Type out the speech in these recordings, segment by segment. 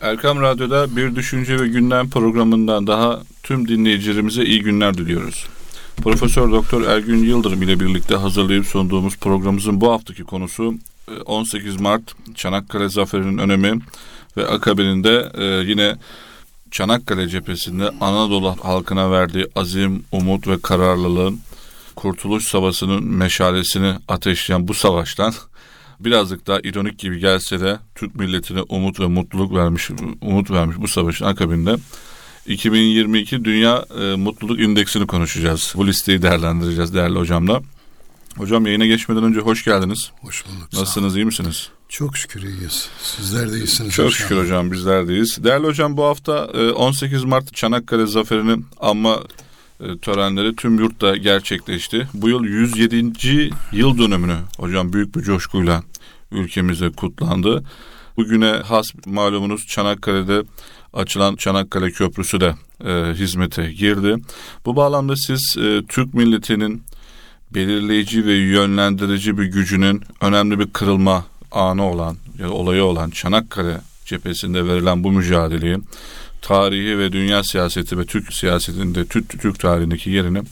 Erkam Radyo'da Bir Düşünce ve Gündem programından daha tüm dinleyicilerimize iyi günler diliyoruz. Profesör Doktor Ergün Yıldırım ile birlikte hazırlayıp sunduğumuz programımızın bu haftaki konusu 18 e, Mart Çanakkale Zaferi'nin önemi ve akabininde e, yine Çanakkale cephesinde Anadolu halkına verdiği azim, umut ve kararlılığın Kurtuluş Savaşı'nın meşalesini ateşleyen bu savaştan birazcık daha ironik gibi gelse de Türk milletine umut ve mutluluk vermiş, umut vermiş bu savaşın akabinde 2022 Dünya e, Mutluluk İndeksini konuşacağız. Bu listeyi değerlendireceğiz değerli hocamla. Hocam yayına geçmeden önce hoş geldiniz. Hoş bulduk. Nasılsınız, iyi misiniz? Çok şükür iyiyiz. Sizler de iyisiniz. Çok şükür hocam, bizler de iyiyiz. Değerli hocam bu hafta 18 e, Mart Çanakkale Zaferi'nin anma törenleri tüm yurtta gerçekleşti. Bu yıl 107. yıl dönümünü hocam büyük bir coşkuyla ülkemize kutlandı. Bugüne has malumunuz Çanakkale'de açılan Çanakkale Köprüsü de e, hizmete girdi. Bu bağlamda siz e, Türk milletinin belirleyici ve yönlendirici bir gücünün önemli bir kırılma anı olan ya olayı olan Çanakkale cephesinde verilen bu mücadeleyi tarihi ve dünya siyaseti ve Türk siyasetinde Türk, Türk tarihindeki yerini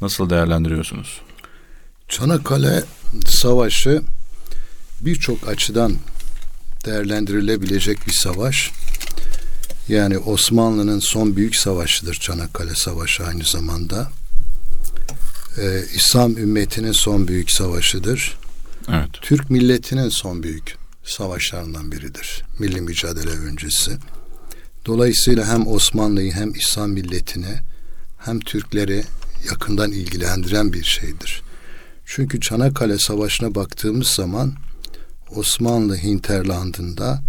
nasıl değerlendiriyorsunuz? Çanakkale Savaşı birçok açıdan değerlendirilebilecek bir savaş. Yani Osmanlı'nın son büyük savaşıdır Çanakkale Savaşı aynı zamanda. Ee, İslam ümmetinin son büyük savaşıdır. Evet. Türk milletinin son büyük savaşlarından biridir. Milli mücadele öncesi. Dolayısıyla hem Osmanlı'yı hem İslam milletini hem Türkleri yakından ilgilendiren bir şeydir. Çünkü Çanakkale Savaşı'na baktığımız zaman Osmanlı hinterlandında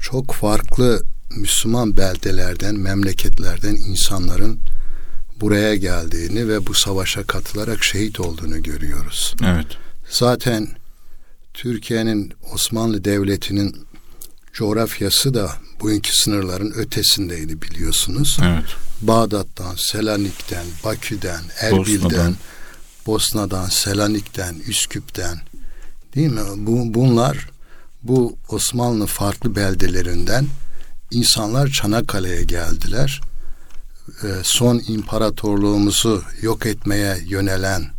çok farklı Müslüman beldelerden, memleketlerden insanların buraya geldiğini ve bu savaşa katılarak şehit olduğunu görüyoruz. Evet. Zaten Türkiye'nin Osmanlı Devleti'nin coğrafyası da bugünkü sınırların ötesindeydi biliyorsunuz. Evet. Bağdat'tan, Selanik'ten, Bakü'den, Erbil'den, Bosna'dan, Bosna'dan Selanik'ten, Üsküp'ten değil mi? Bu, bunlar bu Osmanlı farklı beldelerinden insanlar Çanakkale'ye geldiler. Ee, son imparatorluğumuzu yok etmeye yönelen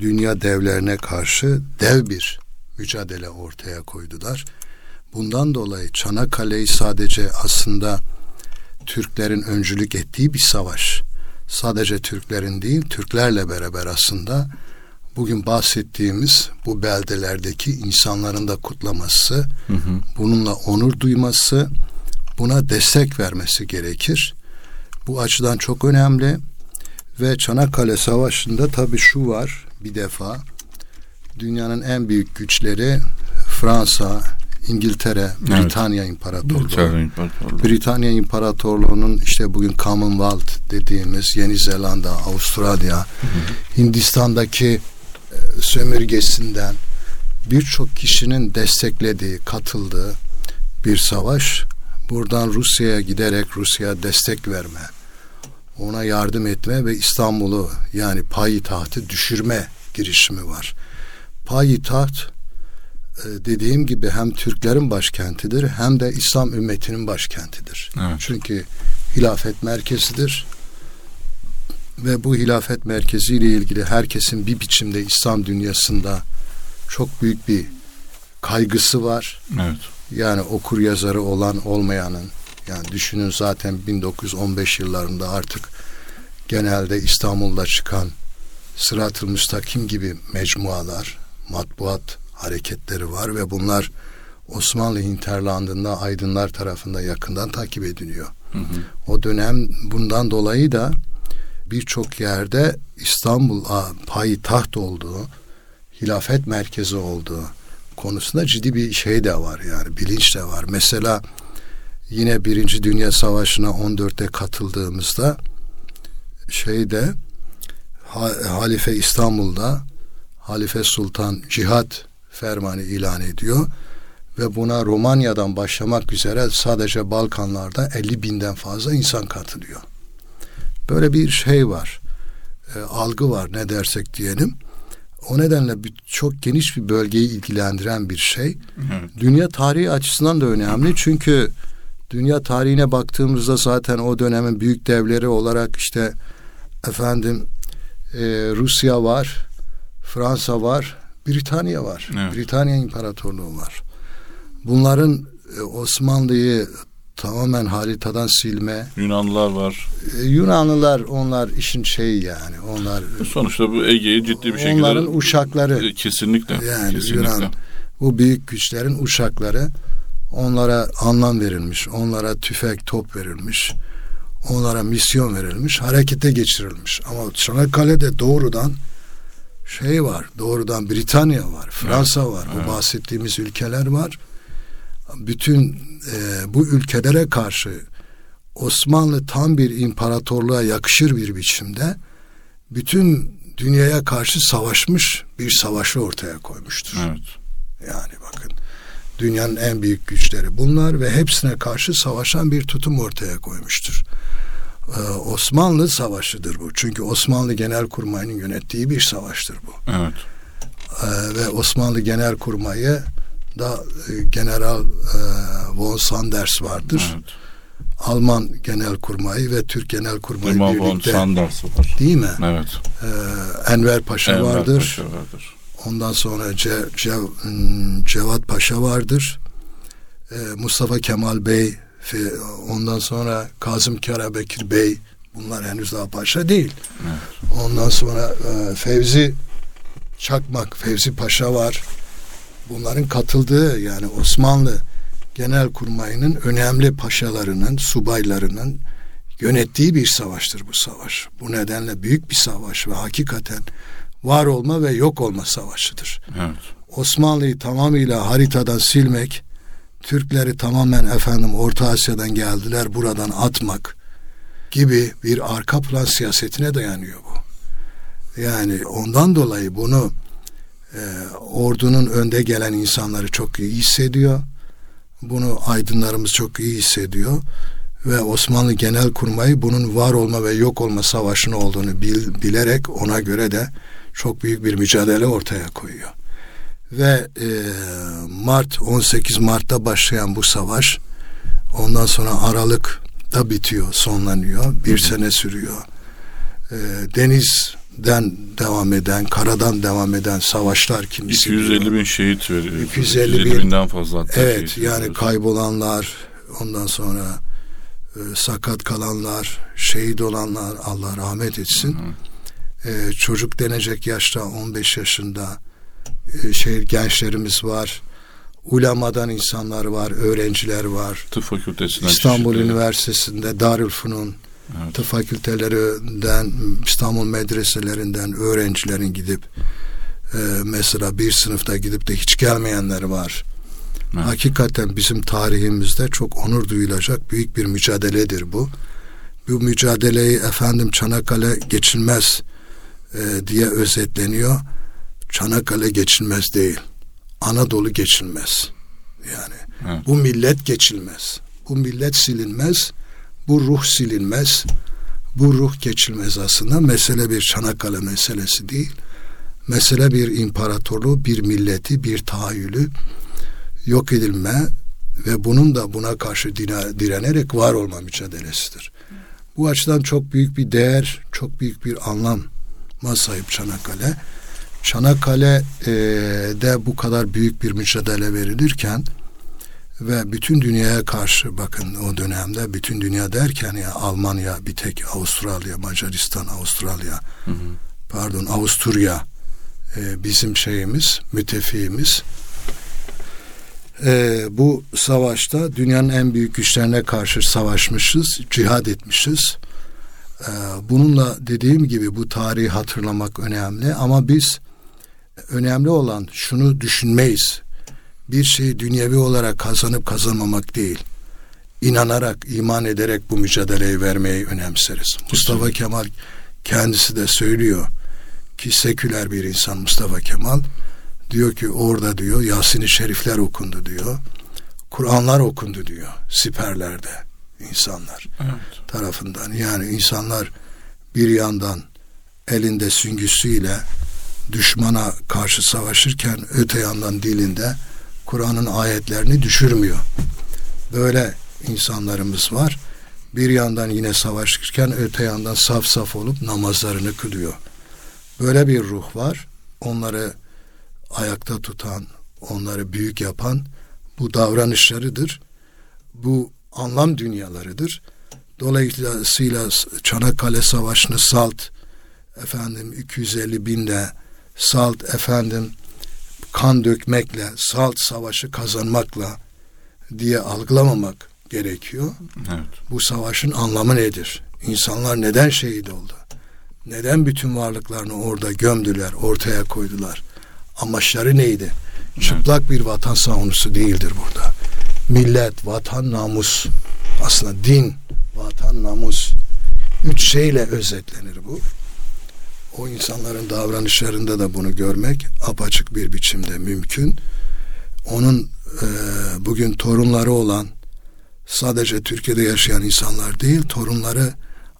dünya devlerine karşı dev bir mücadele ortaya koydular. Bundan dolayı Çanakkale'yi sadece aslında Türklerin öncülük ettiği bir savaş. Sadece Türklerin değil, Türklerle beraber aslında bugün bahsettiğimiz bu beldelerdeki insanların da kutlaması, hı hı. bununla onur duyması, buna destek vermesi gerekir. Bu açıdan çok önemli ve Çanakkale Savaşı'nda tabii şu var bir defa dünyanın en büyük güçleri Fransa, İngiltere, Britanya evet. İmparatorluğu. Britanya İmparatorluğu. Britanya İmparatorluğu'nun işte bugün Commonwealth dediğimiz Yeni Zelanda, Avustralya, hı hı. Hindistan'daki e, sömürgesinden birçok kişinin desteklediği, katıldığı bir savaş. Buradan Rusya'ya giderek Rusya'ya destek verme, ona yardım etme ve İstanbul'u yani payitahtı düşürme girişimi var. Payitaht dediğim gibi hem Türklerin başkentidir hem de İslam ümmetinin başkentidir. Evet. Çünkü hilafet merkezidir. Ve bu hilafet merkeziyle ilgili herkesin bir biçimde İslam dünyasında çok büyük bir kaygısı var. Evet. Yani okur yazarı olan olmayanın yani düşünün zaten 1915 yıllarında artık genelde İstanbul'da çıkan Sırat-ı Müstakim gibi mecmualar, matbuat hareketleri var ve bunlar Osmanlı hinterlandında aydınlar tarafından yakından takip ediliyor. Hı hı. O dönem bundan dolayı da birçok yerde İstanbul payitaht olduğu, hilafet merkezi olduğu konusunda ciddi bir şey de var yani bilinç de var. Mesela yine Birinci Dünya Savaşı'na 14'te katıldığımızda şeyde Halife İstanbul'da Halife Sultan cihat fermanı ilan ediyor ve buna Romanya'dan başlamak üzere sadece Balkanlarda 50 binden fazla insan katılıyor. Böyle bir şey var, e, algı var ne dersek diyelim. O nedenle bir, çok geniş bir bölgeyi ilgilendiren bir şey. Evet. Dünya tarihi açısından da önemli çünkü dünya tarihine baktığımızda zaten o dönemin büyük devleri olarak işte efendim e, Rusya var, Fransa var, Britanya var. Evet. Britanya İmparatorluğu var. Bunların e, Osmanlı'yı tamamen haritadan silme. Yunanlılar var. E, Yunanlılar onlar işin şeyi yani. Onlar sonuçta bu Ege'yi ciddi bir şekilde onların uşakları. E, kesinlikle. Yani kesinlikle. Yunan bu büyük güçlerin uşakları onlara anlam verilmiş, onlara tüfek, top verilmiş, onlara misyon verilmiş, harekete geçirilmiş. Ama Çanakkale'de doğrudan şey var, doğrudan Britanya var, Fransa evet. var, bu bahsettiğimiz ülkeler var. Bütün e, bu ülkelere karşı Osmanlı tam bir imparatorluğa yakışır bir biçimde bütün dünyaya karşı savaşmış bir savaşı ortaya koymuştur. Evet. Yani bakın dünyanın en büyük güçleri bunlar ve hepsine karşı savaşan bir tutum ortaya koymuştur. Ee, Osmanlı savaşıdır bu. Çünkü Osmanlı Genelkurmayı'nın yönettiği bir savaştır bu. Evet. Ee, ve Osmanlı Genelkurmayı da e, General e, von Sanders vardır. Evet. Alman Genelkurmayı ve Türk Genelkurmayı İmam birlikte. von Sanders var. Değil mi? Evet. Ee, Enver Paşa Enver vardır. Paşa vardır. Ondan sonra Ce, Ce, hmm, Cevat Paşa vardır. Ee, Mustafa Kemal Bey ondan sonra Kazım Karabekir Bey bunlar henüz daha paşa değil. Evet. Ondan sonra e, Fevzi Çakmak, Fevzi Paşa var. Bunların katıldığı yani Osmanlı Genel Kurmayı'nın önemli paşalarının, subaylarının yönettiği bir savaştır bu savaş. Bu nedenle büyük bir savaş ve hakikaten var olma ve yok olma savaşıdır. Evet. Osmanlı'yı tamamıyla haritadan silmek, Türkleri tamamen efendim Orta Asya'dan geldiler buradan atmak gibi bir arka plan siyasetine dayanıyor bu. Yani ondan dolayı bunu e, ordunun önde gelen insanları çok iyi hissediyor. Bunu aydınlarımız çok iyi hissediyor ve Osmanlı Genel Kurmayı bunun var olma ve yok olma savaşının olduğunu bil, bilerek ona göre de çok büyük bir mücadele ortaya koyuyor. Ve e, Mart 18 Mart'ta başlayan bu savaş ondan sonra Aralık'ta bitiyor, sonlanıyor. Bir sene sürüyor. E, denizden devam eden, karadan devam eden savaşlar kimisi 250 diyor. bin şehit veriyor. 250 bin, binden fazla hatta Evet yani veriyoruz. kaybolanlar ondan sonra e, sakat kalanlar, şehit olanlar Allah rahmet etsin. Hı hı e, çocuk denecek yaşta 15 yaşında şey gençlerimiz var. Ulamadan insanlar var, öğrenciler var. Tıp fakültesinden İstanbul çeşitli. Üniversitesi'nde Darülfünun evet. tıp fakültelerinden, İstanbul medreselerinden öğrencilerin gidip e, mesela bir sınıfta gidip de hiç gelmeyenler var. Evet. Hakikaten bizim tarihimizde çok onur duyulacak büyük bir mücadeledir bu. Bu mücadeleyi efendim Çanakkale geçilmez e, diye özetleniyor. Çanakkale geçilmez değil. Anadolu geçilmez. Yani evet. bu millet geçilmez. Bu millet silinmez. Bu ruh silinmez. Bu ruh geçilmez aslında. Mesele bir Çanakkale meselesi değil. Mesele bir imparatorluğu, bir milleti, bir tahayyülü yok edilme ve bunun da buna karşı direnerek var olma mücadelesidir. Bu açıdan çok büyük bir değer, çok büyük bir anlam sahip Çanakkale. Çanakkale'de e, bu kadar büyük bir mücadele verilirken ve bütün dünyaya karşı bakın o dönemde bütün dünya derken ya Almanya bir tek Avustralya, Macaristan, Avustralya hı hı. pardon Avusturya e, bizim şeyimiz, müttefiğimiz. E, bu savaşta dünyanın en büyük güçlerine karşı savaşmışız, cihad etmişiz. Ee, bununla dediğim gibi bu tarihi hatırlamak önemli ama biz önemli olan şunu düşünmeyiz. Bir şeyi dünyevi olarak kazanıp kazanmamak değil. İnanarak, iman ederek bu mücadeleyi vermeyi önemseriz. Kesinlikle. Mustafa Kemal kendisi de söylüyor ki seküler bir insan Mustafa Kemal diyor ki orada diyor Yasin-i Şerifler okundu diyor. Kur'anlar okundu diyor siperlerde insanlar evet. tarafından. Yani insanlar bir yandan elinde süngüsüyle düşmana karşı savaşırken öte yandan dilinde Kur'an'ın ayetlerini düşürmüyor. Böyle insanlarımız var. Bir yandan yine savaşırken öte yandan saf saf olup namazlarını kılıyor. Böyle bir ruh var. Onları ayakta tutan, onları büyük yapan bu davranışlarıdır. Bu anlam dünyalarıdır. Dolayısıyla Çanakkale Savaşı'nı salt efendim 250 binde salt efendim kan dökmekle salt savaşı kazanmakla diye algılamamak gerekiyor. Evet. Bu savaşın anlamı nedir? İnsanlar neden şehit oldu? Neden bütün varlıklarını orada gömdüler, ortaya koydular? Amaçları neydi? Çıplak bir vatan savunusu değildir burada. Millet, vatan, namus. Aslında din, vatan, namus. Üç şeyle özetlenir bu. O insanların davranışlarında da bunu görmek apaçık bir biçimde mümkün. Onun e, bugün torunları olan sadece Türkiye'de yaşayan insanlar değil, torunları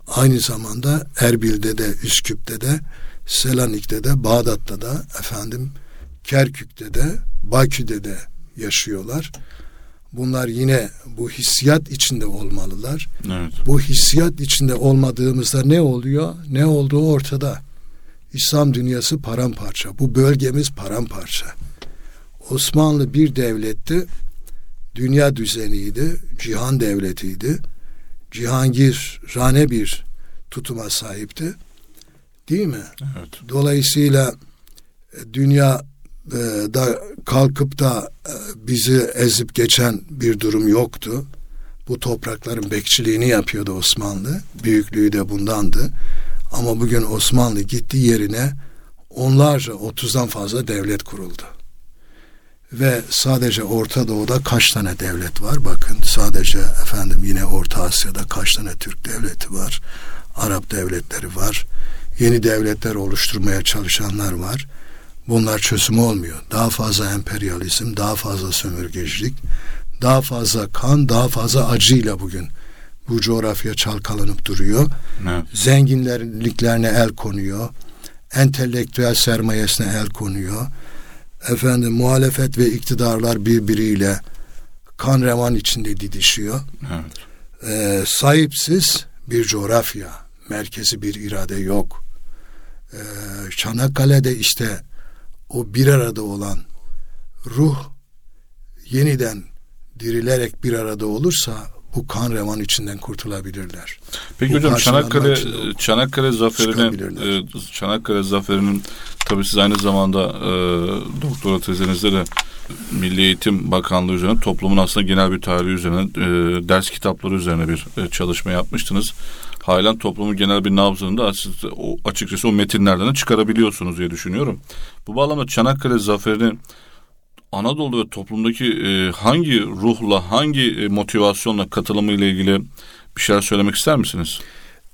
aynı zamanda Erbil'de de, Üsküp'te de, Selanik'te de, Bağdat'ta da, efendim Kerkük'te de, Bakü'de de yaşıyorlar. Bunlar yine bu hissiyat içinde olmalılar. Evet. Bu hissiyat içinde olmadığımızda ne oluyor? Ne olduğu ortada. İslam dünyası paramparça. Bu bölgemiz paramparça. Osmanlı bir devletti. Dünya düzeniydi. Cihan devletiydi. Cihangir rane bir tutuma sahipti. Değil mi? Evet. Dolayısıyla e, dünya e, da kalkıp da e, bizi ezip geçen bir durum yoktu. Bu toprakların bekçiliğini yapıyordu Osmanlı. Büyüklüğü de bundandı. Ama bugün Osmanlı gitti yerine onlarca otuzdan fazla devlet kuruldu. Ve sadece Orta Doğu'da kaç tane devlet var? Bakın sadece efendim yine Orta Asya'da kaç tane Türk devleti var? Arap devletleri var. Yeni devletler oluşturmaya çalışanlar var. Bunlar çözüm olmuyor. Daha fazla emperyalizm, daha fazla sömürgecilik, daha fazla kan, daha fazla acıyla bugün bu coğrafya çalkalanıp duruyor. Evet. Zenginlerliklerine el konuyor. Entelektüel sermayesine el konuyor. Efendim muhalefet ve iktidarlar birbiriyle kan revan içinde didişiyor. Evet. Ee, sahipsiz bir coğrafya, merkezi bir irade yok. Ee, Çanakkale'de işte o bir arada olan ruh yeniden dirilerek bir arada olursa bu kan revan içinden kurtulabilirler. Peki bu hocam Çanakkale Çanakkale zaferinin e, Çanakkale zaferinin tabii siz aynı zamanda e, doktora tezinizde de Milli Eğitim Bakanlığı üzerine toplumun aslında genel bir tarihi üzerine e, ders kitapları üzerine bir e, çalışma yapmıştınız. Halen toplumun genel bir nabzını da açıkçası o metinlerden de çıkarabiliyorsunuz diye düşünüyorum. Bu bağlamda Çanakkale zaferini Anadolu ve toplumdaki e, hangi ruhla, hangi e, motivasyonla katılımı ile ilgili bir şeyler söylemek ister misiniz?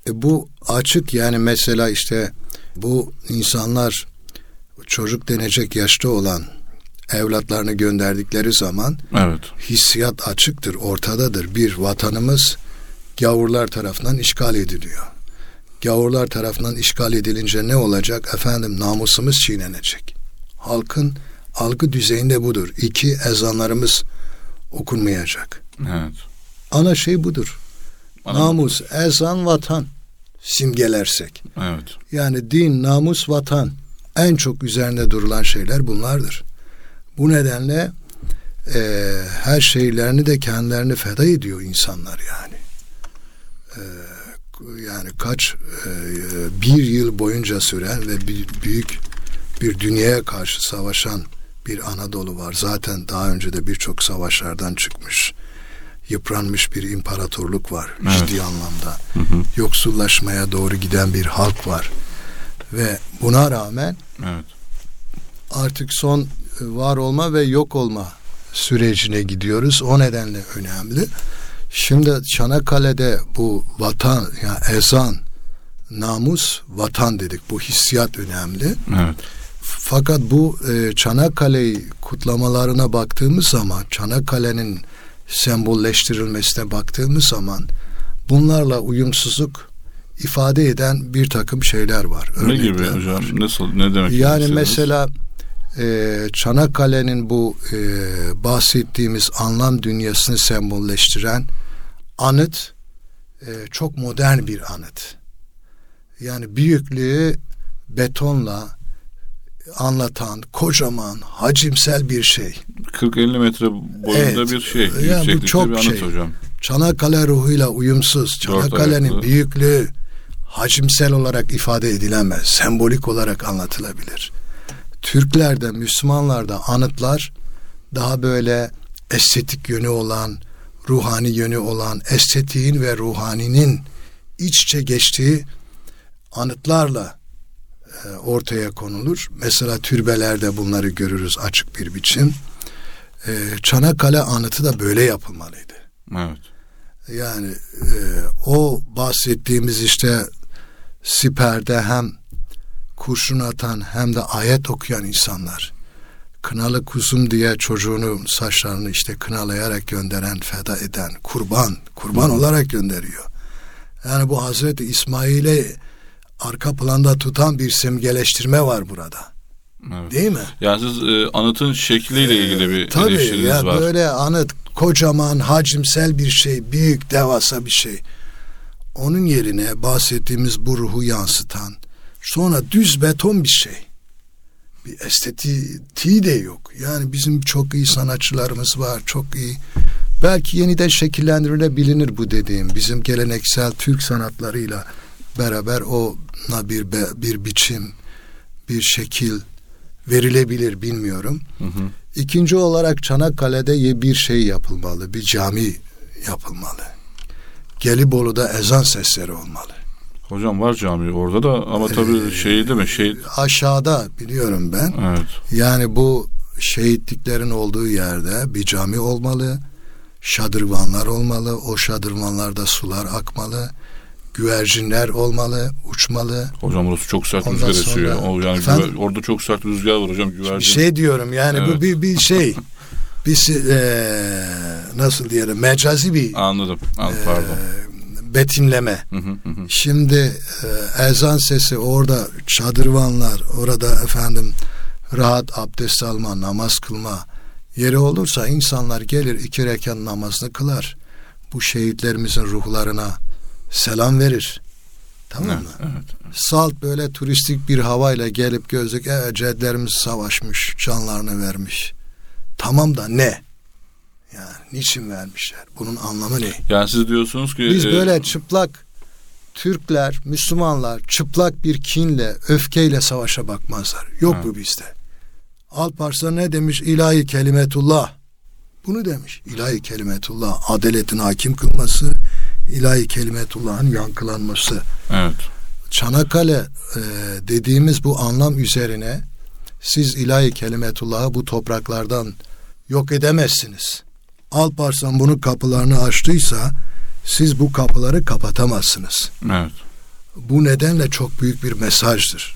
E, bu açık yani mesela işte bu insanlar çocuk denecek yaşta olan evlatlarını gönderdikleri zaman evet. hissiyat açıktır, ortadadır. Bir vatanımız gavurlar tarafından işgal ediliyor. Gavurlar tarafından işgal edilince ne olacak? Efendim namusumuz çiğnenecek. Halkın algı düzeyinde budur. İki, ezanlarımız okunmayacak. Evet. Ana şey budur. Ana namus, budur. ezan, vatan simgelersek. Evet. Yani din, namus, vatan en çok üzerinde durulan şeyler bunlardır. Bu nedenle e, her şeylerini de kendilerini feda ediyor insanlar yani. E, yani kaç e, bir yıl boyunca süren ve bir, büyük bir dünyaya karşı savaşan bir Anadolu var. Zaten daha önce de birçok savaşlardan çıkmış. Yıpranmış bir imparatorluk var evet. ciddi anlamda. Hı hı. Yoksullaşmaya doğru giden bir halk var. Ve buna rağmen evet. artık son var olma ve yok olma sürecine gidiyoruz. O nedenle önemli. Şimdi Çanakkale'de bu vatan, yani ezan, namus, vatan dedik. Bu hissiyat önemli. Evet. Fakat bu e, Çanakkale kutlamalarına baktığımız zaman, Çanakkale'nin sembolleştirilmesine baktığımız zaman bunlarla uyumsuzluk ifade eden bir takım şeyler var. Ne gibi hocam? Nasıl? Ne demek? Yani mesela e, Çanakkale'nin bu e, bahsettiğimiz anlam dünyasını sembolleştiren anıt e, çok modern bir anıt. Yani büyüklüğü betonla anlatan kocaman hacimsel bir şey. 40-50 metre boyunda evet. bir şey. Yani Yükseklikte çok bir anıt şey. hocam. Çanakkale ruhuyla uyumsuz. Çanakkale'nin büyüklüğü hacimsel olarak ifade edilemez. Sembolik olarak anlatılabilir. Türklerde, Müslümanlarda anıtlar daha böyle estetik yönü olan, ruhani yönü olan, estetiğin ve ruhaninin iç içe geçtiği anıtlarla ortaya konulur. Mesela türbelerde bunları görürüz açık bir biçim. E, Çanakkale anıtı da böyle yapılmalıydı. Evet. Yani e, o bahsettiğimiz işte siperde hem kurşun atan hem de ayet okuyan insanlar kınalı kuzum diye çocuğunu saçlarını işte kınalayarak gönderen, feda eden, kurban, kurban olarak gönderiyor. Yani bu Hazreti İsmail'e arka planda tutan bir simgeleştirme var burada. Evet. Değil mi? Yani siz e, anıtın şekliyle ilgili bir Tabii, eleştiriniz ya var. Böyle anıt kocaman, hacimsel bir şey, büyük, devasa bir şey. Onun yerine bahsettiğimiz bu ruhu yansıtan, sonra düz beton bir şey. Bir estetiği de yok. Yani bizim çok iyi sanatçılarımız var, çok iyi. Belki yeniden şekillendirilebilir bu dediğim. Bizim geleneksel Türk sanatlarıyla beraber ona bir bir biçim, bir şekil verilebilir bilmiyorum. Hı hı. İkinci olarak Çanakkale'de bir şey yapılmalı, bir cami yapılmalı. Gelibolu'da ezan sesleri olmalı. Hocam var cami orada da ama tabii ee, şey değil mi? Şey... Aşağıda biliyorum ben. Evet. Yani bu şehitliklerin olduğu yerde bir cami olmalı. Şadırvanlar olmalı. O şadırvanlarda sular akmalı güvercinler olmalı, uçmalı. Hocam orası çok sert Ondan rüzgar esiyor. O yani efendim, orada çok sert rüzgar var hocam güvercin. Şey diyorum yani evet. bu bir bir şey. bir e, nasıl diyelim mecazi bir anladım. anladım e, pardon. betimleme. Şimdi e, ezan sesi orada çadırvanlar orada efendim rahat abdest alma, namaz kılma yeri olursa insanlar gelir iki rekat namazını kılar. Bu şehitlerimizin ruhlarına selam verir. Tamam evet, mı? Evet, evet. Salt böyle turistik bir havayla gelip gözlük evet cedlerimiz savaşmış, canlarını vermiş. Tamam da ne? Yani niçin vermişler? Bunun anlamı ne? Yani siz diyorsunuz ki... Biz e... böyle çıplak Türkler, Müslümanlar çıplak bir kinle, öfkeyle savaşa bakmazlar. Yok evet. bu bizde. Alparslan ne demiş? İlahi kelimetullah. Bunu demiş. İlahi kelimetullah. Adaletin hakim kılması, ilahi kelimetullah'ın yankılanması. Evet. Çanakkale e, dediğimiz bu anlam üzerine siz ilahi kelimetullah'ı bu topraklardan yok edemezsiniz. Alparslan bunun kapılarını açtıysa siz bu kapıları kapatamazsınız. Evet. Bu nedenle çok büyük bir mesajdır.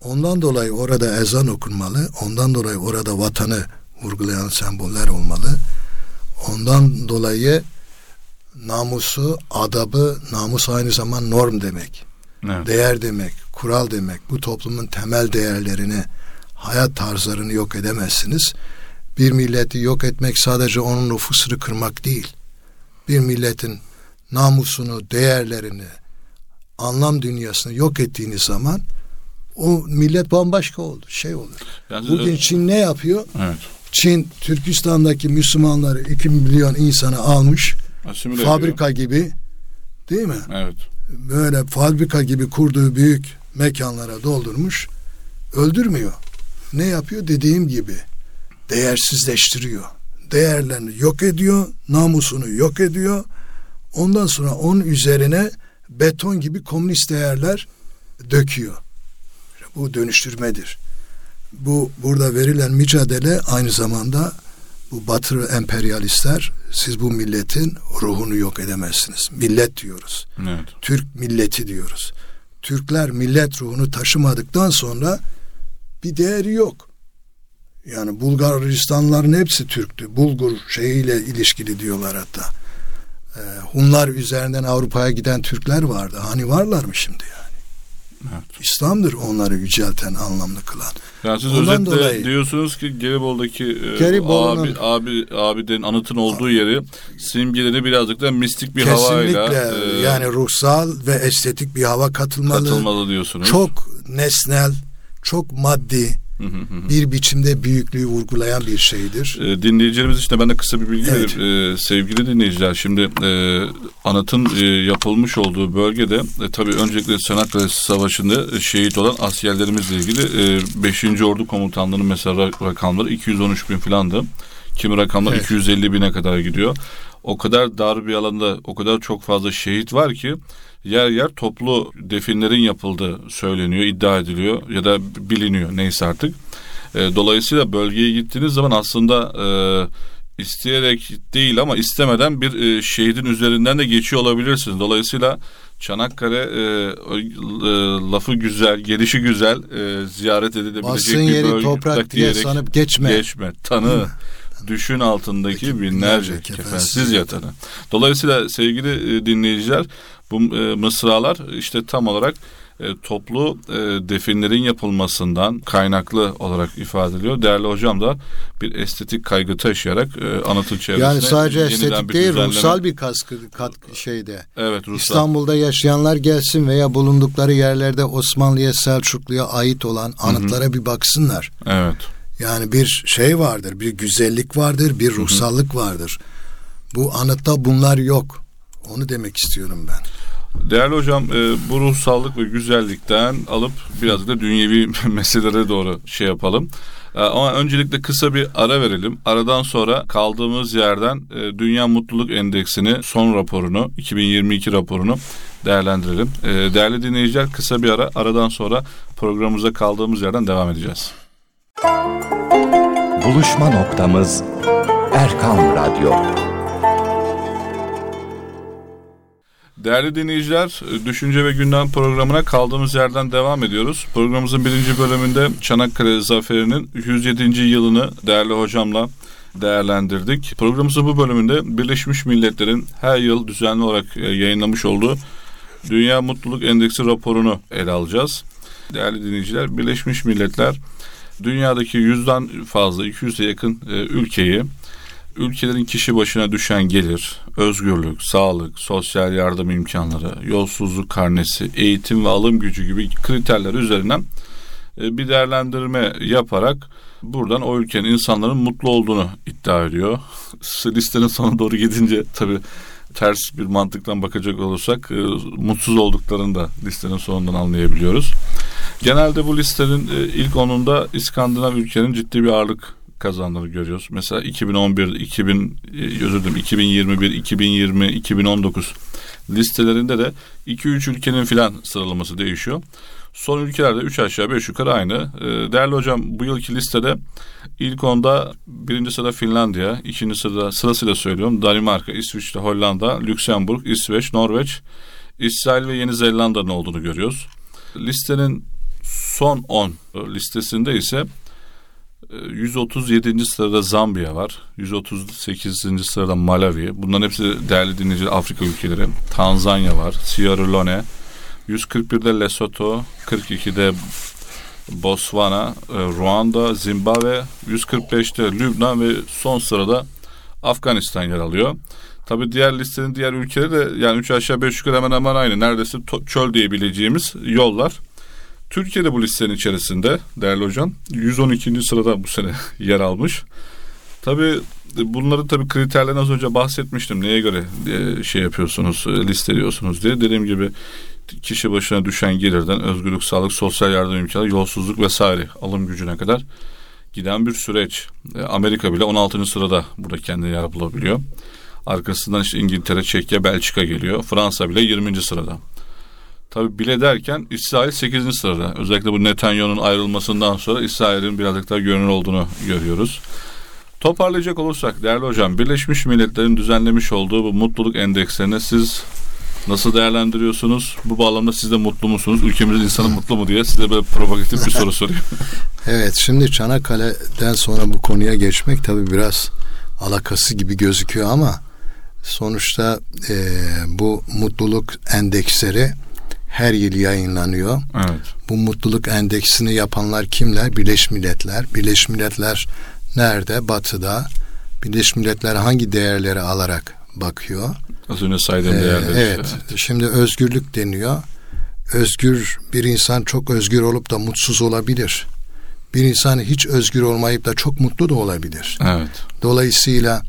Ondan dolayı orada ezan okunmalı. Ondan dolayı orada vatanı vurgulayan semboller olmalı. Ondan dolayı namusu, adabı, namus aynı zaman norm demek. Evet. Değer demek, kural demek. Bu toplumun temel değerlerini, hayat tarzlarını yok edemezsiniz. Bir milleti yok etmek sadece onun nüfusunu kırmak değil. Bir milletin namusunu, değerlerini, anlam dünyasını yok ettiğiniz zaman o millet bambaşka oldu, şey olur. Yani, Bugün Çin ne yapıyor? Evet. Çin Türkistan'daki Müslümanları 2 milyon insanı almış Asimile fabrika ediyor. gibi değil mi? Evet. Böyle fabrika gibi kurduğu büyük mekanlara doldurmuş. Öldürmüyor. Ne yapıyor? Dediğim gibi değersizleştiriyor. Değerlerini yok ediyor, namusunu yok ediyor. Ondan sonra onun üzerine beton gibi komünist değerler döküyor. Bu dönüştürmedir. Bu burada verilen mücadele aynı zamanda bu batı emperyalistler siz bu milletin ruhunu yok edemezsiniz. Millet diyoruz. Evet. Türk milleti diyoruz. Türkler millet ruhunu taşımadıktan sonra bir değeri yok. Yani Bulgaristanların hepsi Türktü. Bulgur şeyiyle ilişkili diyorlar hatta. Ee, Hunlar üzerinden Avrupa'ya giden Türkler vardı. Hani varlar mı şimdi yani? Evet. İslam'dır onları yücelten, anlamlı kılan. Yani siz Ondan özetle dolayı, diyorsunuz ki Gelibolu'daki e, Gelibolu'nun, abi, abi, abiden anıtın olduğu yeri simgeleri birazcık da mistik bir kesinlikle, havayla. Kesinlikle e, yani ruhsal ve estetik bir hava katılmalı. Katılmalı diyorsunuz. Çok nesnel, çok maddi, bir biçimde büyüklüğü vurgulayan bir şeydir. E, dinleyicilerimiz için de ben de kısa bir bilgi evet. vereyim. E, sevgili dinleyiciler şimdi e, anıtın e, yapılmış olduğu bölgede e, tabii öncelikle Çanakkale Savaşı'nda şehit olan askerlerimizle ilgili e, 5. Ordu Komutanlığı'nın mesela rakamları 213 bin filandı. Kimi rakamlar evet. 250 bine kadar gidiyor. O kadar dar bir alanda o kadar çok fazla şehit var ki yer yer toplu definlerin yapıldığı söyleniyor, iddia ediliyor ya da biliniyor neyse artık. E, dolayısıyla bölgeye gittiğiniz zaman aslında e, isteyerek değil ama istemeden bir e, şehidin üzerinden de geçiyor olabilirsiniz. Dolayısıyla Çanakkale e, e, lafı güzel, gelişi güzel, e, ziyaret edilebilecek Basın bir yeri bölge. toprak diye sanıp geçme. Geçme, tanı. düşün altındaki binlerce kefensiz yatanı. Dolayısıyla sevgili e, dinleyiciler bu e, mısralar işte tam olarak e, toplu definlerin yapılmasından kaynaklı olarak ifade ediliyor. Değerli hocam da bir estetik kaygı taşıyarak anıtın çevresine Yani sadece estetik değil düzenleme... ruhsal bir kaskı kat şeyde. Evet ruhsal. İstanbul'da yaşayanlar gelsin veya bulundukları yerlerde Osmanlı'ya Selçuklu'ya ait olan anıtlara Hı-hı. bir baksınlar. Evet. Yani bir şey vardır, bir güzellik vardır, bir ruhsallık vardır. Bu anıtta bunlar yok. Onu demek istiyorum ben. Değerli hocam e, bu ruhsallık ve güzellikten alıp biraz da dünyevi meselelere doğru şey yapalım. E, ama öncelikle kısa bir ara verelim. Aradan sonra kaldığımız yerden e, Dünya Mutluluk Endeksini son raporunu 2022 raporunu değerlendirelim. E, değerli dinleyiciler kısa bir ara aradan sonra programımıza kaldığımız yerden devam edeceğiz. Buluşma noktamız Erkan Radyo. Değerli dinleyiciler, Düşünce ve Gündem programına kaldığımız yerden devam ediyoruz. Programımızın birinci bölümünde Çanakkale Zaferi'nin 107. yılını değerli hocamla değerlendirdik. Programımızın bu bölümünde Birleşmiş Milletler'in her yıl düzenli olarak e, yayınlamış olduğu Dünya Mutluluk Endeksi raporunu ele alacağız. Değerli dinleyiciler, Birleşmiş Milletler dünyadaki yüzden fazla 200'e yakın e, ülkeyi ülkelerin kişi başına düşen gelir, özgürlük, sağlık, sosyal yardım imkanları, yolsuzluk karnesi, eğitim ve alım gücü gibi kriterler üzerinden e, bir değerlendirme yaparak buradan o ülkenin insanların mutlu olduğunu iddia ediyor. Listenin sonuna doğru gidince tabii ters bir mantıktan bakacak olursak e, mutsuz olduklarını da listenin sonundan anlayabiliyoruz. Genelde bu listenin e, ilk onunda İskandinav ülkenin ciddi bir ağırlık kazandığını görüyoruz. Mesela 2011, 2000 özür dilerim 2021, 2020, 2019 listelerinde de 2-3 ülkenin filan sıralaması değişiyor. Son ülkelerde 3 aşağı 5 yukarı aynı. Ee, değerli hocam bu yılki listede ilk onda birinci sırada Finlandiya, ikinci sırada sırasıyla söylüyorum Danimarka, İsviçre, Hollanda, Lüksemburg, İsveç, Norveç, İsrail ve Yeni Zelanda'nın olduğunu görüyoruz. Listenin son 10 listesinde ise 137. sırada Zambiya var. 138. sırada Malawi. Bunların hepsi değerli dinleyici Afrika ülkeleri. Tanzanya var. Sierra Leone. 141'de Lesotho. 42'de Botswana, e, Ruanda, Zimbabwe, 145'te Lübnan ve son sırada Afganistan yer alıyor. Tabi diğer listenin diğer ülkeleri de yani 3 aşağı 5 yukarı hemen hemen aynı. Neredeyse çöl diyebileceğimiz yollar. Türkiye de bu listenin içerisinde değerli hocam. 112. sırada bu sene yer almış. Tabii bunları tabii kriterlerini az önce bahsetmiştim. Neye göre e, şey yapıyorsunuz, e, listeliyorsunuz diye. Dediğim gibi kişi başına düşen gelirden özgürlük, sağlık, sosyal yardım imkanı, yolsuzluk vesaire alım gücüne kadar giden bir süreç. E, Amerika bile 16. sırada burada kendine yer bulabiliyor. Arkasından işte İngiltere, Çekya, Belçika geliyor. Fransa bile 20. sırada. Tabi bile derken İsrail 8. sırada. Özellikle bu Netanyahu'nun ayrılmasından sonra İsrail'in birazcık daha görünür olduğunu görüyoruz. Toparlayacak olursak değerli hocam Birleşmiş Milletler'in düzenlemiş olduğu bu mutluluk endekslerini siz nasıl değerlendiriyorsunuz? Bu bağlamda siz de mutlu musunuz? Ülkemizin insanı mutlu mu diye size böyle provokatif bir soru sorayım. evet şimdi Çanakkale'den sonra bu konuya geçmek tabi biraz alakası gibi gözüküyor ama sonuçta e, bu mutluluk endeksleri her yıl yayınlanıyor. Evet. Bu mutluluk endeksini yapanlar kimler? Birleşmiş Milletler. Birleşmiş Milletler nerede? Batı'da. Birleşmiş Milletler hangi değerleri alarak bakıyor? Az önce saydığım Ee, değerler. evet. işte. Şimdi özgürlük deniyor. Özgür bir insan çok özgür olup da mutsuz olabilir. Bir insan hiç özgür olmayıp da çok mutlu da olabilir. Evet. Dolayısıyla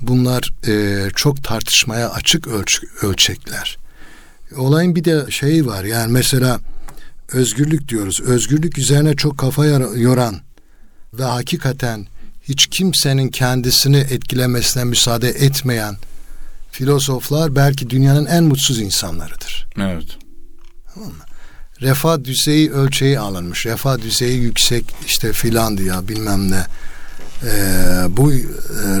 bunlar e, çok tartışmaya açık ölç- ölçekler. Olayın bir de şeyi var yani mesela özgürlük diyoruz. Özgürlük üzerine çok kafa yor- yoran ve hakikaten hiç kimsenin kendisini etkilemesine müsaade etmeyen filozoflar belki dünyanın en mutsuz insanlarıdır. Evet. Refah düzeyi ölçeği alınmış. Refah düzeyi yüksek işte Finlandiya bilmem ne. Ee, bu e,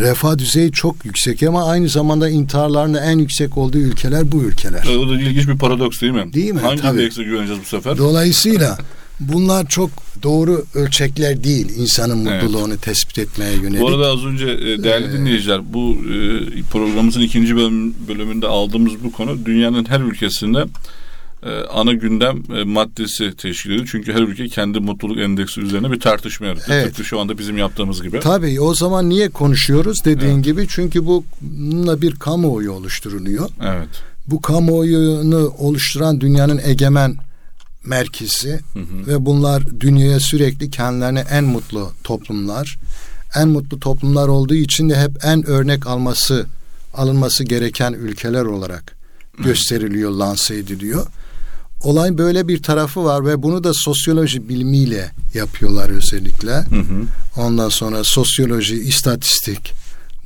refah düzeyi çok yüksek ama aynı zamanda intiharların en yüksek olduğu ülkeler bu ülkeler. O da ilginç bir paradoks değil mi? Değil mi? Hangi Tabii. endekse güveneceğiz bu sefer? Dolayısıyla bunlar çok doğru ölçekler değil insanın mutluluğunu tespit etmeye yönelik. Bu arada az önce e, değerli Ee, dinleyiciler bu e, programımızın ikinci bölüm, bölümünde aldığımız bu konu dünyanın her ülkesinde ana gündem e, maddesi teşkil ediyor. Çünkü her ülke kendi mutluluk endeksi üzerine bir tartışma yaratıyor. Evet. Tıpkı şu anda bizim yaptığımız gibi. Tabii o zaman niye konuşuyoruz dediğin Evet. gibi çünkü bu bununla bir kamuoyu oluşturuluyor. Evet. Bu kamuoyunu oluşturan dünyanın egemen merkezi Hı hı. ve bunlar dünyaya sürekli kendilerine en mutlu toplumlar, en mutlu toplumlar olduğu için de hep en örnek alması alınması gereken ülkeler olarak gösteriliyor, lanse ediliyor. Olay böyle bir tarafı var ve bunu da sosyoloji bilimiyle yapıyorlar özellikle. Hı hı. Ondan sonra sosyoloji, istatistik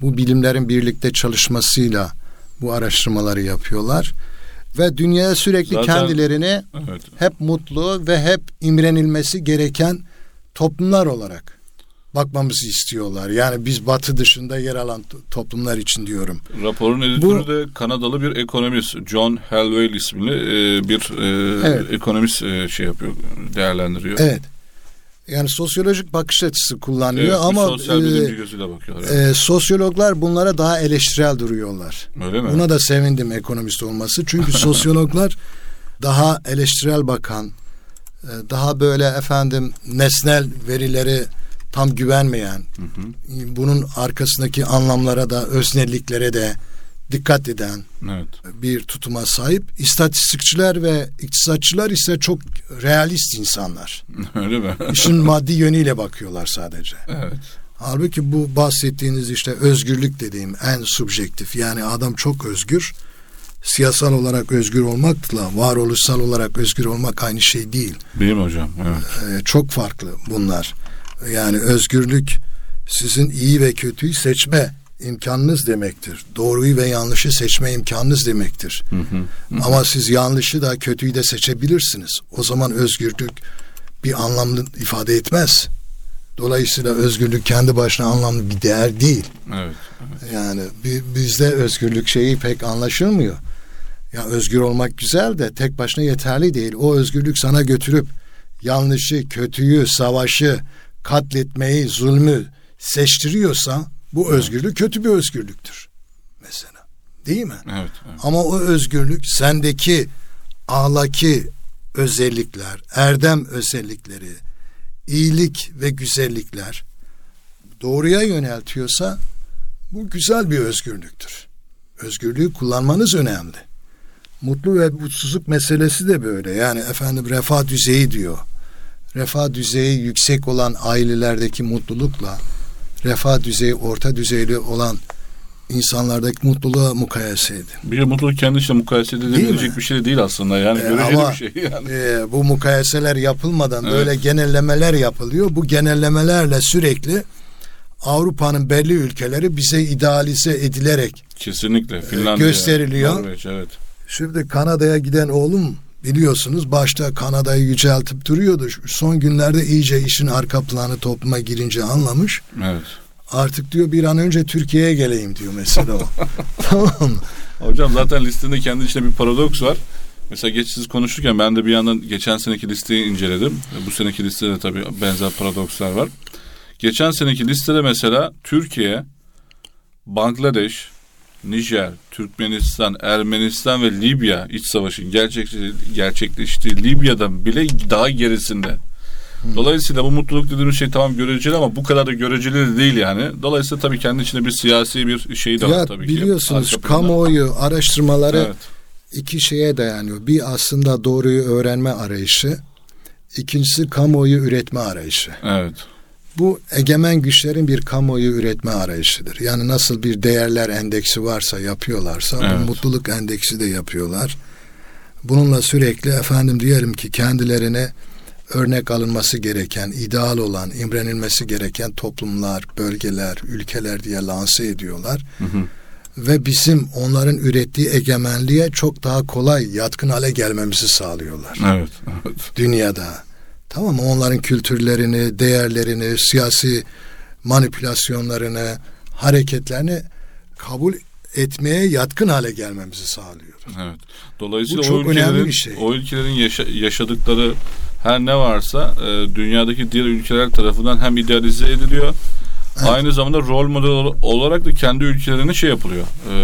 bu bilimlerin birlikte çalışmasıyla bu araştırmaları yapıyorlar. Ve dünyaya sürekli Zaten- kendilerini Evet. hep mutlu ve hep imrenilmesi gereken toplumlar olarak bakmamızı istiyorlar. Yani biz batı dışında yer alan to- toplumlar için diyorum. Raporun editörü de Kanadalı bir ekonomist John Helwell isimli e, bir e, Evet. ekonomist e, şey yapıyor, değerlendiriyor. Evet. Yani sosyolojik bakış açısı kullanıyor Evet, ama sosyal e, gözüyle bakıyorlar. Evet. e, sosyologlar bunlara daha eleştirel duruyorlar. Öyle mi? Buna da sevindim ekonomist olması. Çünkü sosyologlar daha eleştirel bakan, e, daha böyle efendim nesnel verileri tam güvenmeyen, Hı hı. bunun arkasındaki anlamlara da öznelliklere de dikkat eden Evet. bir tutuma sahip. İstatistikçiler ve iktisatçılar ise çok realist insanlar. Öyle mi? İşin maddi yönüyle bakıyorlar sadece. evet. Halbuki bu bahsettiğiniz işte özgürlük dediğim en subjektif yani adam çok özgür. Siyasal olarak özgür olmakla varoluşsal olarak özgür olmak aynı şey değil. Değil mi hocam? Evet. Ee, çok farklı bunlar. Yani özgürlük sizin iyi ve kötüyü seçme imkanınız demektir. Doğruyu ve yanlışı seçme imkanınız demektir. Hı hı. Ama siz yanlışı da kötüyü de seçebilirsiniz. O zaman özgürlük bir anlamlı ifade etmez. Dolayısıyla özgürlük kendi başına anlamlı bir değer değil. Evet. Yani bi- bizde özgürlük şeyi pek anlaşılmıyor. Ya özgür olmak güzel de tek başına yeterli değil. O özgürlük sana götürüp yanlışı, kötüyü, savaşı, katletmeyi, zulmü seçtiriyorsa bu özgürlük kötü bir özgürlüktür. Mesela. Değil mi? Evet. evet. Ama o özgürlük sendeki ahlaki özellikler, erdem özellikleri, iyilik ve güzellikler doğruya yöneltiyorsa bu güzel bir özgürlüktür. Özgürlüğü kullanmanız önemli. Mutlu ve mutsuzluk meselesi de böyle. Yani efendim refah düzeyi diyor. Refah düzeyi yüksek olan ailelerdeki mutlulukla refah düzeyi orta düzeyli olan insanlardaki mutluluğa mukayese edin. Bir mutluluk kendi içinde mukayese edilebilecek bir şey değil aslında. Yani göreceli ama- bir şey yani. Ee, bu mukayeseler yapılmadan Evet. böyle genellemeler yapılıyor. Bu genellemelerle sürekli Avrupa'nın belli ülkeleri bize idealize edilerek Kesinlikle. Finlandiya. gösteriliyor. Norveç, evet. Şimdi Kanada'ya giden oğlum biliyorsunuz başta Kanada'yı yüceltip duruyordu. Son günlerde iyice işin arka planı topluma girince anlamış. Evet. Artık diyor bir an önce Türkiye'ye geleyim diyor mesela o. tamam mı? Hocam zaten listede kendi içinde bir paradoks var. Mesela geç siz konuşurken ben de bir yandan geçen seneki listeyi inceledim. Bu seneki listede de tabii benzer paradokslar var. Geçen seneki listede mesela Türkiye, Bangladeş, Nijer, Türkmenistan, Ermenistan ve Libya iç savaşın gerçekleştiği Libya'dan bile daha gerisinde. Dolayısıyla bu mutluluk dediğimiz şey tamam göreceli ama bu kadar da göreceli de değil yani. Dolayısıyla tabii kendi içinde bir siyasi bir şey de ya, var tabii biliyorsunuz, ki. Biliyorsunuz kamuoyu araştırmaları evet. iki şeye dayanıyor. Bir aslında doğruyu öğrenme arayışı. İkincisi kamuoyu üretme arayışı. Evet. Bu egemen güçlerin bir kamuoyu üretme arayışıdır. Yani nasıl bir değerler endeksi varsa yapıyorlarsa evet. mutluluk endeksi de yapıyorlar. Bununla sürekli efendim diyelim ki kendilerine örnek alınması gereken, ideal olan, imrenilmesi gereken toplumlar, bölgeler, ülkeler diye lanse ediyorlar. Hı hı. Ve bizim onların ürettiği egemenliğe çok daha kolay, yatkın hale gelmemizi sağlıyorlar. Evet. evet. Dünyada. Tamam mı? Onların kültürlerini, değerlerini, siyasi manipülasyonlarını, hareketlerini kabul etmeye yatkın hale gelmemizi sağlıyor. Evet. Dolayısıyla Bu çok o ülkelerin, önemli bir şey. o ülkelerin yaşa, yaşadıkları her ne varsa e, dünyadaki diğer ülkeler tarafından hem idealize ediliyor Evet. Aynı zamanda rol model olarak da kendi ülkelerine şey yapılıyor. E,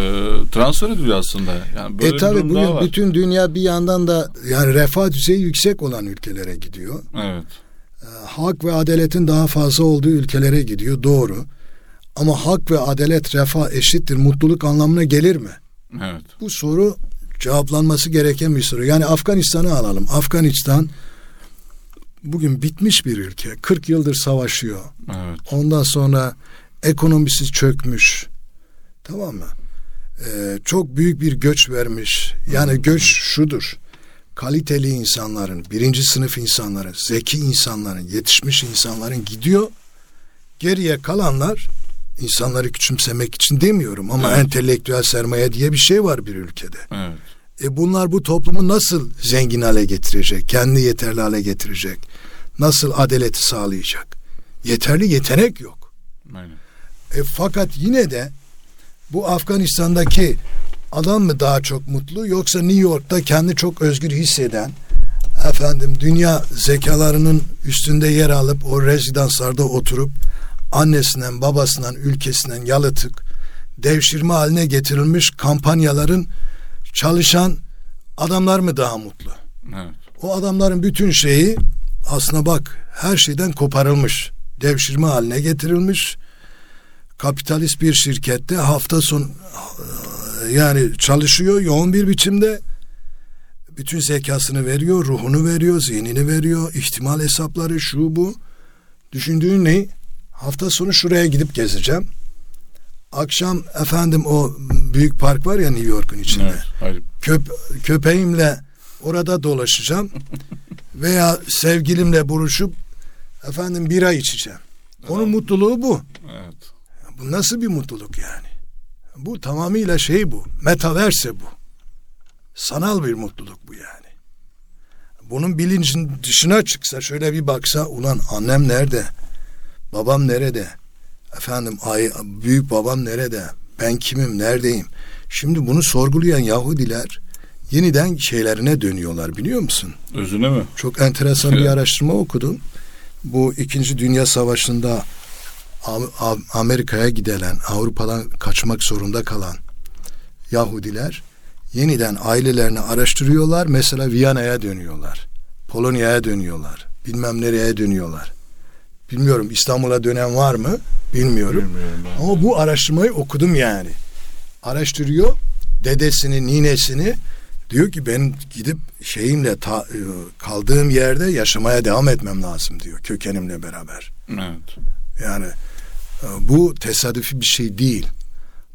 transfer ediliyor aslında. Yani böyle e tabi bugün bütün dünya bir yandan da yani refah düzeyi yüksek olan ülkelere gidiyor. Evet. E, hak ve adaletin daha fazla olduğu ülkelere gidiyor. Doğru. Ama hak ve adalet, refah eşittir, mutluluk anlamına gelir mi? Evet. Bu soru cevaplanması gereken bir soru. Yani Afganistan'ı alalım. Afganistan bugün bitmiş bir ülke. 40 yıldır savaşıyor. Evet. Ondan sonra ekonomisi çökmüş. Tamam mı? Ee, çok büyük bir göç vermiş. Yani göç şudur. Kaliteli insanların, birinci sınıf insanların, zeki insanların, yetişmiş insanların gidiyor. Geriye kalanlar insanları küçümsemek için demiyorum ama evet. entelektüel sermaye diye bir şey var bir ülkede. Evet. E bunlar bu toplumu nasıl zengin hale getirecek, kendi yeterli hale getirecek? Nasıl adaleti sağlayacak? Yeterli yetenek yok. Aynen. E, fakat yine de bu Afganistan'daki adam mı daha çok mutlu yoksa New York'ta kendi çok özgür hisseden efendim dünya zekalarının üstünde yer alıp o rezidanslarda oturup annesinden babasından ülkesinden yalıtık devşirme haline getirilmiş kampanyaların çalışan adamlar mı daha mutlu? Evet. O adamların bütün şeyi aslına bak her şeyden koparılmış. Devşirme haline getirilmiş. Kapitalist bir şirkette hafta son yani çalışıyor yoğun bir biçimde bütün zekasını veriyor, ruhunu veriyor, zihnini veriyor, ihtimal hesapları şu bu. Düşündüğün ne? Hafta sonu şuraya gidip gezeceğim. Akşam efendim o büyük park var ya New York'un içinde. Evet, Köp köpeğimle orada dolaşacağım. veya sevgilimle buluşup efendim bira içeceğim. Onun evet. mutluluğu bu. Evet. Bu nasıl bir mutluluk yani? Bu tamamıyla şey bu. Metaverse bu. Sanal bir mutluluk bu yani. Bunun bilincin dışına çıksa şöyle bir baksa ulan annem nerede? Babam nerede? Efendim ay, büyük babam nerede? Ben kimim? Neredeyim? Şimdi bunu sorgulayan Yahudiler yeniden şeylerine dönüyorlar biliyor musun? Özüne mi? Çok enteresan bir araştırma okudum. Bu İkinci Dünya Savaşı'nda Amerika'ya gidilen, Avrupa'dan kaçmak zorunda kalan Yahudiler yeniden ailelerini araştırıyorlar. Mesela Viyana'ya dönüyorlar. Polonya'ya dönüyorlar. Bilmem nereye dönüyorlar. Bilmiyorum İstanbul'a dönen var mı? Bilmiyorum. Ama bu araştırmayı okudum yani. Araştırıyor dedesini, ninesini Diyor ki ben gidip şeyimle ta, e, kaldığım yerde yaşamaya devam etmem lazım diyor kökenimle beraber. Evet. Yani e, bu tesadüfi bir şey değil.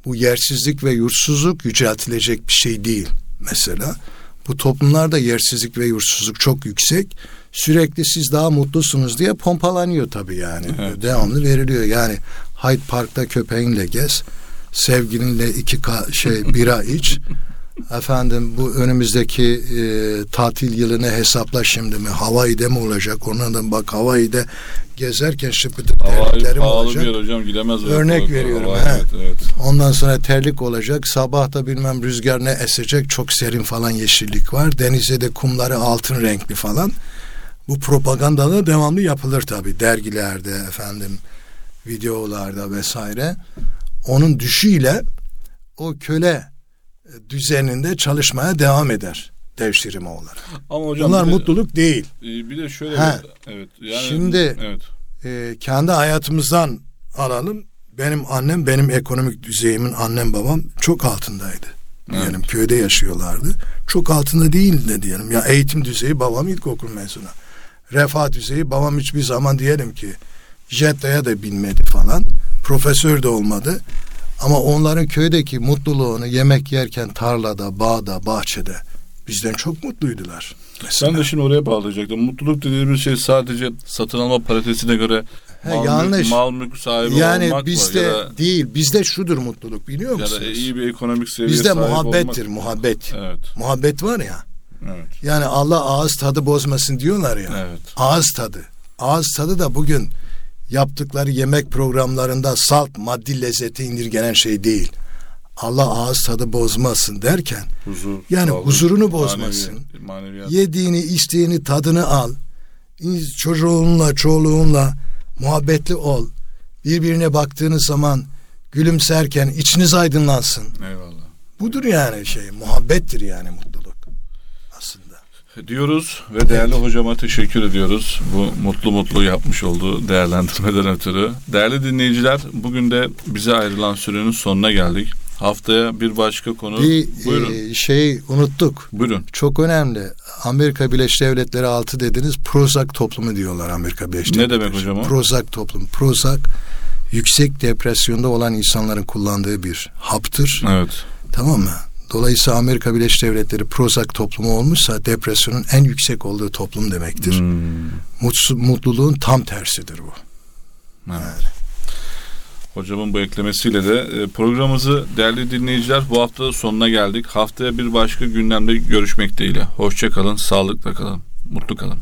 Bu yersizlik ve yurtsuzluk yüceltilecek bir şey değil mesela. Bu toplumlarda yersizlik ve yurtsuzluk çok yüksek. Sürekli siz daha mutlusunuz diye pompalanıyor tabii yani. Evet. Devamlı veriliyor. Yani Hyde Park'ta köpeğinle gez. Sevgilinle iki ka- şey bira iç. Efendim bu önümüzdeki e, tatil yılını hesapla şimdi mi? Hawaii'de mi olacak? Ona da bak Hawaii'de gezerken şıpıtık terliklerim olacak. Hocam gidemez. Örnek evet, veriyorum. Hawaii, evet, evet. Ondan sonra terlik olacak. Sabah da bilmem rüzgar ne esecek. Çok serin falan yeşillik var. Denize de kumları altın renkli falan. Bu propaganda da devamlı yapılır tabii. Dergilerde efendim videolarda vesaire. Onun düşüyle o köle düzeninde çalışmaya devam eder devşirme olarak. Ama hocam Bunlar de, mutluluk değil. e, bir de şöyle Ha. evet. Yani, Şimdi- evet. e, kendi hayatımızdan alalım. Benim annem, benim ekonomik düzeyimin annem babam çok altındaydı. Diyelim köyde yaşıyorlardı. Çok altında değildi diyelim. Ya eğitim düzeyi babam ilkokul mezunu. Refah düzeyi babam hiçbir zaman diyelim ki Jetta'ya da binmedi falan. Profesör de olmadı. Ama onların köydeki mutluluğunu yemek yerken tarlada, bağda, bahçede bizden çok mutluydular. Mesela. Ben de şimdi oraya bağlayacaktım. Mutluluk dediğimiz şey sadece satın alma paritesine göre He, mal, yanlış. Mülk, mal mülk sahibi yani olmak bizde mı? Ya da, değil, bizde şudur mutluluk biliyor ya musunuz? da iyi bir ekonomik seviyeye Bizde muhabbettir, olmak. muhabbet. Evet. Muhabbet var ya. Evet. Yani Allah ağız tadı bozmasın diyorlar ya. Evet. Ağız tadı. Ağız tadı da bugün yaptıkları yemek programlarında salt maddi lezzeti indirgenen şey değil. Allah ağız tadı bozmasın derken Huzur. Yani sağlık, huzurunu bozmasın. manevi- maneviyat. yediğini, içtiğini, tadını al. Çocuğunla, çoluğunla muhabbetli ol. Birbirine baktığınız zaman gülümserken içiniz aydınlansın. Eyvallah. Budur yani şey, muhabbettir yani aslında. Diyoruz ve değerli hocama teşekkür ediyoruz. Bu mutlu mutlu yapmış olduğu değerlendirmeden ötürü. Değerli dinleyiciler bugün de bize ayrılan sürenin sonuna geldik. Haftaya bir başka konu. Bir Buyurun. e, şey unuttuk. Buyurun. Çok önemli. Amerika Birleşik Devletleri altı dediniz. Prozac toplumu diyorlar Amerika Birleşik Ne Devletleri. demek hocam o? Prozac toplumu. Prozac yüksek depresyonda olan insanların kullandığı bir haptır. Evet. Tamam mı? Dolayısıyla Amerika Birleşik Devletleri Prozac toplumu olmuşsa depresyonun en yüksek olduğu toplum demektir. Hmm. Mutsuz, mutluluğun tam tersidir bu. Evet. Hocamın bu eklemesiyle de e, programımızı değerli dinleyiciler bu hafta sonuna geldik. Haftaya bir başka gündemde görüşmek dileğiyle. Hoşça kalın, sağlıkla kalın, mutlu kalın.